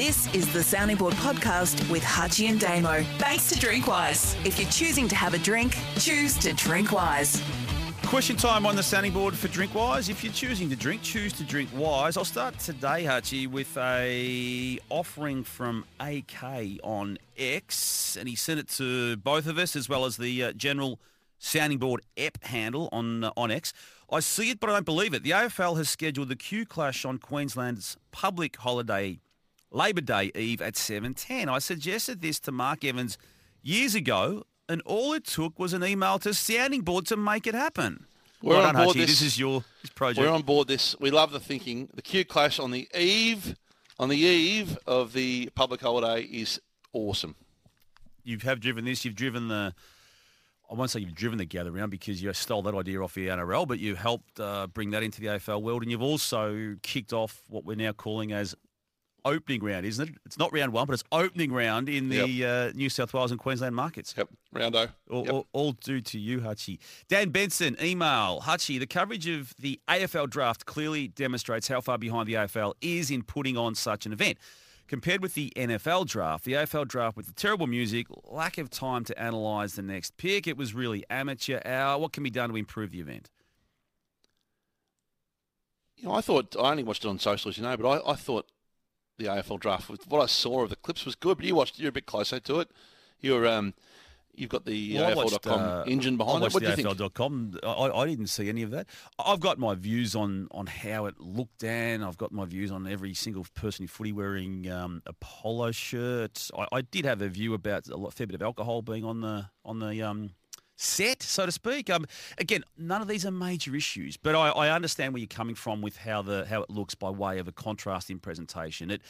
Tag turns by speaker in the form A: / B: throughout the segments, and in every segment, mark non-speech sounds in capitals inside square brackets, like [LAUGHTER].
A: This is the Sounding Board podcast with Hutchy and Damo. Thanks to Drinkwise. If you're choosing to have a drink, choose to drink wise.
B: Question time on the sounding board for Drinkwise. If you're choosing to drink, choose to drink wise. I'll start today, Hutchy, with a offering from AK on X, and he sent it to both of us as well as the uh, general sounding board ep handle on uh, on X. I see it, but I don't believe it. The AFL has scheduled the Q Clash on Queensland's public holiday Labor Day Eve at 7.10. I suggested this to Mark Evans years ago, and all it took was an email to Sounding Board to make it happen.
C: We're
B: Well
C: on
B: done,
C: board
B: Hutchy.
C: this-
B: This is your project.
C: We're on board this. We love the thinking. The Q clash on the eve, on the eve of the public holiday is awesome.
B: you have driven this. You've driven the. I won't say you've driven the gather round because you stole that idea off the NRL, but you helped uh, bring that into the AFL world, and you've also kicked off what we're now calling as opening round, isn't it? It's not round one, but it's opening round in the uh, New South Wales and Queensland markets.
C: Yep, roundo.
B: All,
C: Yep.
B: all, all due to you, Hutchy. Dan Benson, email. Hutchy, the coverage of the AFL draft clearly demonstrates how far behind the AFL is in putting on such an event. Compared with the NFL draft, the AFL draft with the terrible music, lack of time to analyse the next pick, it was really amateur hour. What can be done to improve the event?
C: You know, I thought I only watched it on socials, you know, but I, I thought the AFL draft, what I saw of the clips, was good. But you watched, you're a bit closer to it. You're, um, you've got the
B: Well,
C: AFL.com
B: uh,
C: engine
B: I
C: behind it. What do
B: the
C: you think?
B: AFL.com. I, I didn't see any of that. I've got my views on, on how it looked, Dan. I've got my views on every single person in footy wearing um, a polo shirt. I, I did have a view about a fair bit of alcohol being on the on the um, set, so to speak. Um, again, none of these are major issues, but I, I understand where you're coming from with how the how it looks by way of a contrast in presentation. It,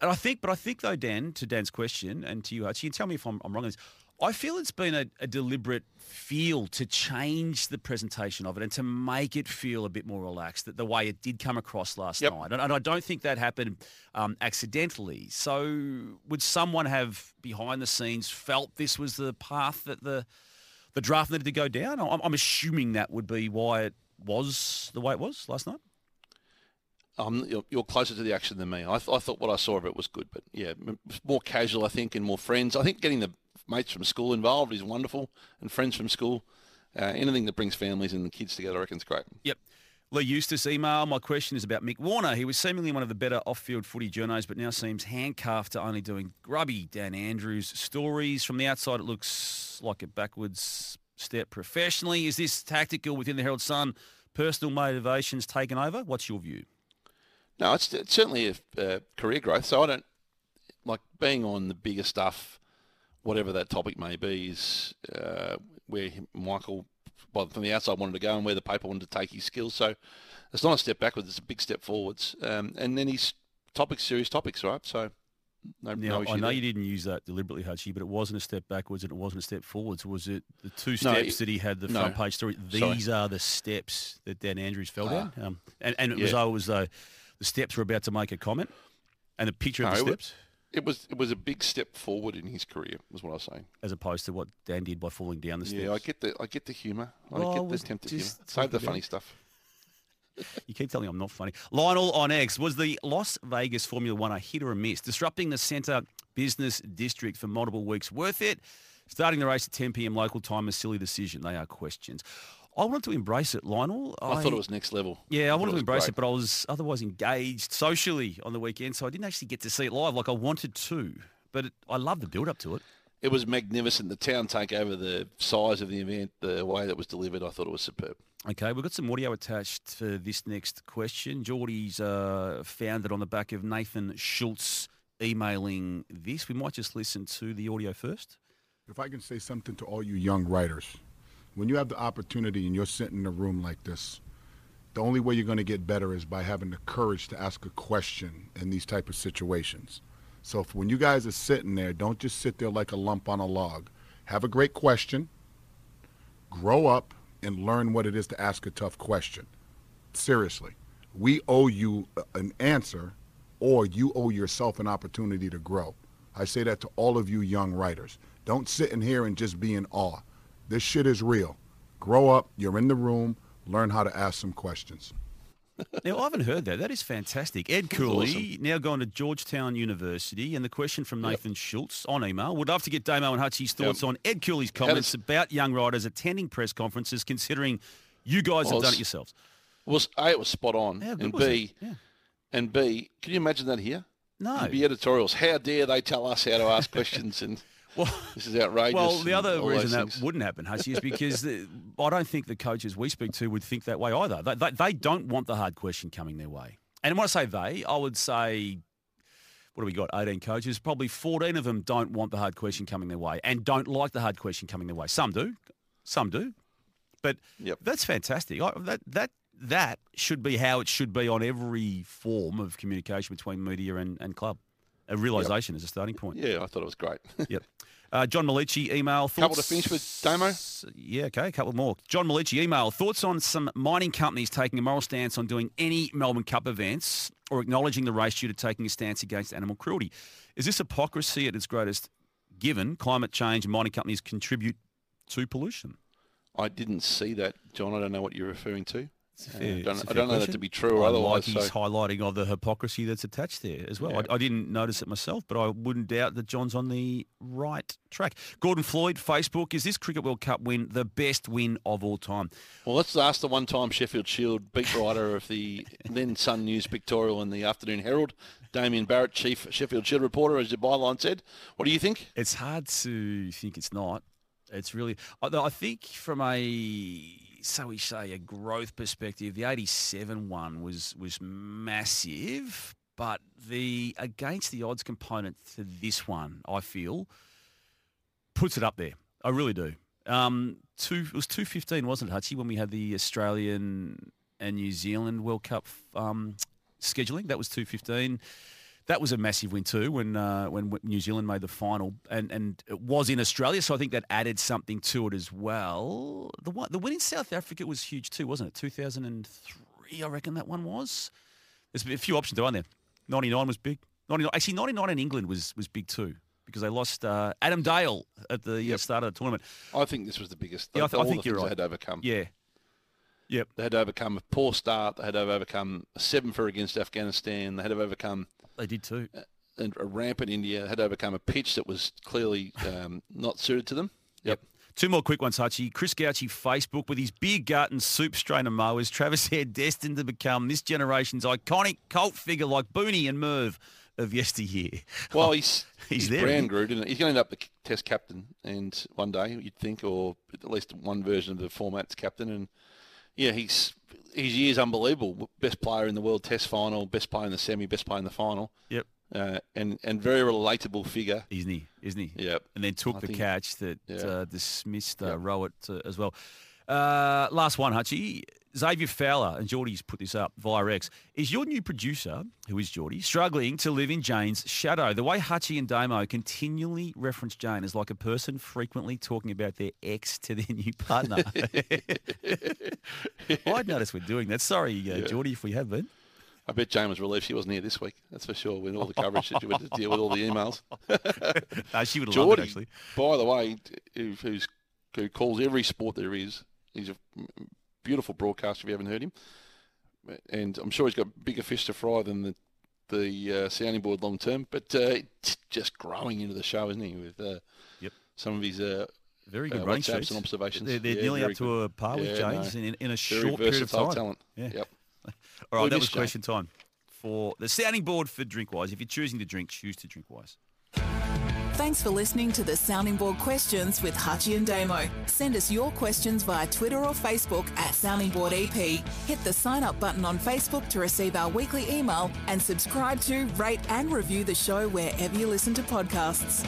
B: and I think, but I think though, Dan, to Dan's question and to you, you tell me if I'm, I'm wrong on this. I feel it's been a, a deliberate feel to change the presentation of it and to make it feel a bit more relaxed, that the way it did come across last
C: Yep.
B: night. And, and I don't think that happened um, accidentally. So, would someone have behind the scenes felt this was the path that the the draft needed to go down? I'm, I'm assuming that would be why it was the way it was last night.
C: Um, you're, you're closer to the action than me. I, th- I thought what I saw of it was good, but yeah, more casual, I think, and more friends. I think getting the mates from school involved is wonderful, and friends from school. Uh, anything that brings families and the kids together, I reckon, is great.
B: Yep. Lee Eustace email. My question is about Mick Warner. He was seemingly one of the better off-field footy journos, but now seems handcuffed to only doing grubby Dan Andrews stories. From the outside, it looks like a backwards step professionally. Is this tactical within the Herald Sun? Personal motivations taken over? What's your view?
C: No, it's, it's certainly a uh, career growth. So I don't like being on the bigger stuff, whatever that topic may be, is uh, where Michael, well, from the outside, wanted to go and where the paper wanted to take his skills. So it's not a step backwards; it's a big step forwards. Um, and then his topics, serious topics, right? So no,
B: Now,
C: no issue
B: I know
C: there.
B: you didn't use that deliberately, Hutchy, but it wasn't a step backwards and it wasn't a step forwards. Was it the two
C: No,
B: steps
C: it-
B: that he had the
C: no.
B: front page story?
C: Sorry.
B: These are the steps that Dan Andrews fell
C: Ah.
B: down. Um, and, and it was
C: Yeah.
B: always though the steps were about to make a comment and the picture of
C: No,
B: the steps.
C: It was it was a big step forward in his career, was what I was saying.
B: as opposed to what Dan did by falling down the stairs.
C: Yeah, I get the I get the humour. I
B: Well, I
C: get the attempt at humour. Save the funny stuff. [LAUGHS]
B: You keep telling me I'm not funny. Lionel on X was the Las Vegas Formula One a hit or a miss? Disrupting the centre business district for multiple weeks worth it? Starting the race at 10 p.m. local time a silly decision. They are questions. I wanted to embrace it, Lionel.
C: I, thought it was next level.
B: Yeah, I
C: thought
B: wanted to embrace
C: great.
B: it, but I was otherwise engaged socially on the weekend, so I didn't actually get to see it live like I wanted to. But it, I love the build up to it.
C: It was magnificent. The town takeover, the size of the event, the way that was delivered, I thought it was superb.
B: Okay, we've got some audio attached for this next question. Geordie's uh, found it on the back of Nathan Schultz emailing this. We might just listen to the audio first.
D: If I can say something to all you young writers, when you have the opportunity and you're sitting in a room like this, the only way you're going to get better is by having the courage to ask a question in these type of situations. So if, when you guys are sitting there, don't just sit there like a lump on a log. Have a great question, grow up, and learn what it is to ask a tough question. Seriously, we owe you an answer, or you owe yourself an opportunity to grow. I say that to all of you young writers. Don't sit in here and just be in awe. This shit is real. Grow up. You're in the room. Learn how to ask some questions.
B: Now, I haven't heard that. That is fantastic. Ed Cooley, now going to Georgetown University, and the question from Nathan Schultz on email. Would love to get Damo and Hutchy's thoughts
C: Yep.
B: on Ed Cooley's comments about young riders attending press conferences, considering you guys
C: Well,
B: have done it yourselves.
C: Was A, it was spot on,
B: How good
C: and
B: was
C: B,
B: it? Yeah.
C: and B, can you imagine that here?
B: No.
C: It'd be editorials. How dare they tell us how to ask [LAUGHS] questions? And
B: Well,
C: this is outrageous.
B: Well, the other reason that wouldn't happen, Hutchy, is [LAUGHS] because the, I don't think the coaches we speak to would think that way either. They, they, they don't want the hard question coming their way. And when I say they, I would say, what do we got? 18 coaches. Probably 14 of them don't want the hard question coming their way and don't like the hard question coming their way. Some do, some do. But
C: Yep.
B: that's fantastic. I, that, that, that should be how it should be on every form of communication between media and, and club. A realisation as a starting point.
C: Yeah, I thought it was great. [LAUGHS]
B: Yep. Uh, John Malici, email. Thoughts?
C: Couple to finish with, Damo?
B: Yeah, okay, a couple more. John Malici, email. Thoughts on some mining companies taking a moral stance on doing any Melbourne Cup events or acknowledging the race due to taking a stance against animal cruelty? Is this hypocrisy at its greatest given climate change and mining companies contribute to pollution?
C: I didn't see that, John. I don't know what you're referring to.
B: Fair-
C: I don't,
B: a
C: I
B: fair
C: don't know that to be true or
B: I
C: otherwise.
B: like his
C: so-
B: highlighting of the hypocrisy that's attached there as well.
C: Yeah.
B: I, I didn't notice it myself, but I wouldn't doubt that John's on the right track. Gordon Floyd, Facebook, is this Cricket World Cup win the best win of all time?
C: Well, let's ask the one-time Sheffield Shield beat writer of the [LAUGHS] then Sun News Pictorial and the Afternoon Herald, Damian Barrett, chief Sheffield Shield reporter, as your byline said. What do you think?
B: It's hard to think it's not. It's really. I I think from a so we say a growth perspective, the '87 one was was massive, but the against the odds component to this one, I feel, puts it up there. I really do. Um, two it was two fifteen, wasn't it, Hutchy, when we had the Australian and New Zealand World Cup um, scheduling? That was two fifteen. That was a massive win too when uh, when New Zealand made the final, and, and it was in Australia, so I think that added something to it as well. The one, the win in South Africa was huge too, wasn't it? Two thousand and three, I reckon that one was. There's a few options, aren't there? Ninety nine was big. Ninety nine, actually, ninety nine in England was was big too because they lost uh, Adam Dale at the uh, start of the tournament.
C: I think this was the biggest.
B: Yeah, I th- I think you're right.
C: They had overcome.
B: Yeah, yep.
C: They had to overcome a poor start. They had to overcome a seven for against Afghanistan. They had to overcome
B: They did too.
C: a, a rampant India. They had to overcome a pitch that was clearly um, not suited to them. Yep.
B: Two more quick ones, Hutchy. Chris Gauchi, Facebook, with his beer gut and soup strainer mowers, Travis Head destined to become this generation's iconic cult figure like Booney and Merv of yesteryear.
C: Well, [LAUGHS] he's [LAUGHS]
B: He's
C: he's,
B: there,
C: brand grew, didn't he? He's going to end up the Test captain, and one day you'd think, or at least one version of the format's captain, and yeah, he's his year's unbelievable. Best player in the World Test final, best player in the semi, best player in the final,
B: Yep.
C: uh, and and very relatable figure.
B: Isn't he? Isn't he?
C: Yep.
B: And then took
C: I
B: the
C: think-
B: catch that
C: Yeah.
B: uh, dismissed uh,
C: Yep.
B: Rohit uh, as well. Uh, last one, Hutchy. Xavier Fowler, and Geordie's put this up via X. Is your new producer, who is Geordie, struggling to live in Jane's shadow? The way Hutchy and Damo continually reference Jane is like a person frequently talking about their ex to their new partner. [LAUGHS] I'd notice we're doing that. Sorry, uh, Geordie, if we have been.
C: I bet Jane was relieved she wasn't here this week. That's for sure. With all the coverage that you had to deal with, all the emails. [LAUGHS]
B: No, she would have loved it, actually.
C: by the way, who, who's, who calls every sport there is. He's a beautiful broadcaster if you haven't heard him. And I'm sure he's got bigger fish to fry than the the uh, sounding board long term. But uh, just growing into the show, isn't he? With uh,
B: Yep.
C: some of his uh,
B: Very good
C: uh,
B: running
C: WhatsApps and observations.
B: They're, they're
C: Yeah,
B: nearly up to
C: good.
B: a par with
C: Yeah,
B: James
C: no.
B: in, in a
C: Very
B: short period of time.
C: talent.
B: Yeah.
C: Yep. [LAUGHS]
B: All right, that was question time for the sounding board for Drinkwise. If you're choosing to drink, choose to drink wise.
A: Thanks for listening to the Sounding Board Questions with Hutchy and Damo. Send us your questions via Twitter or Facebook at Sounding Board EP. Hit the sign up button on Facebook to receive our weekly email and subscribe to, rate, and review the show wherever you listen to podcasts.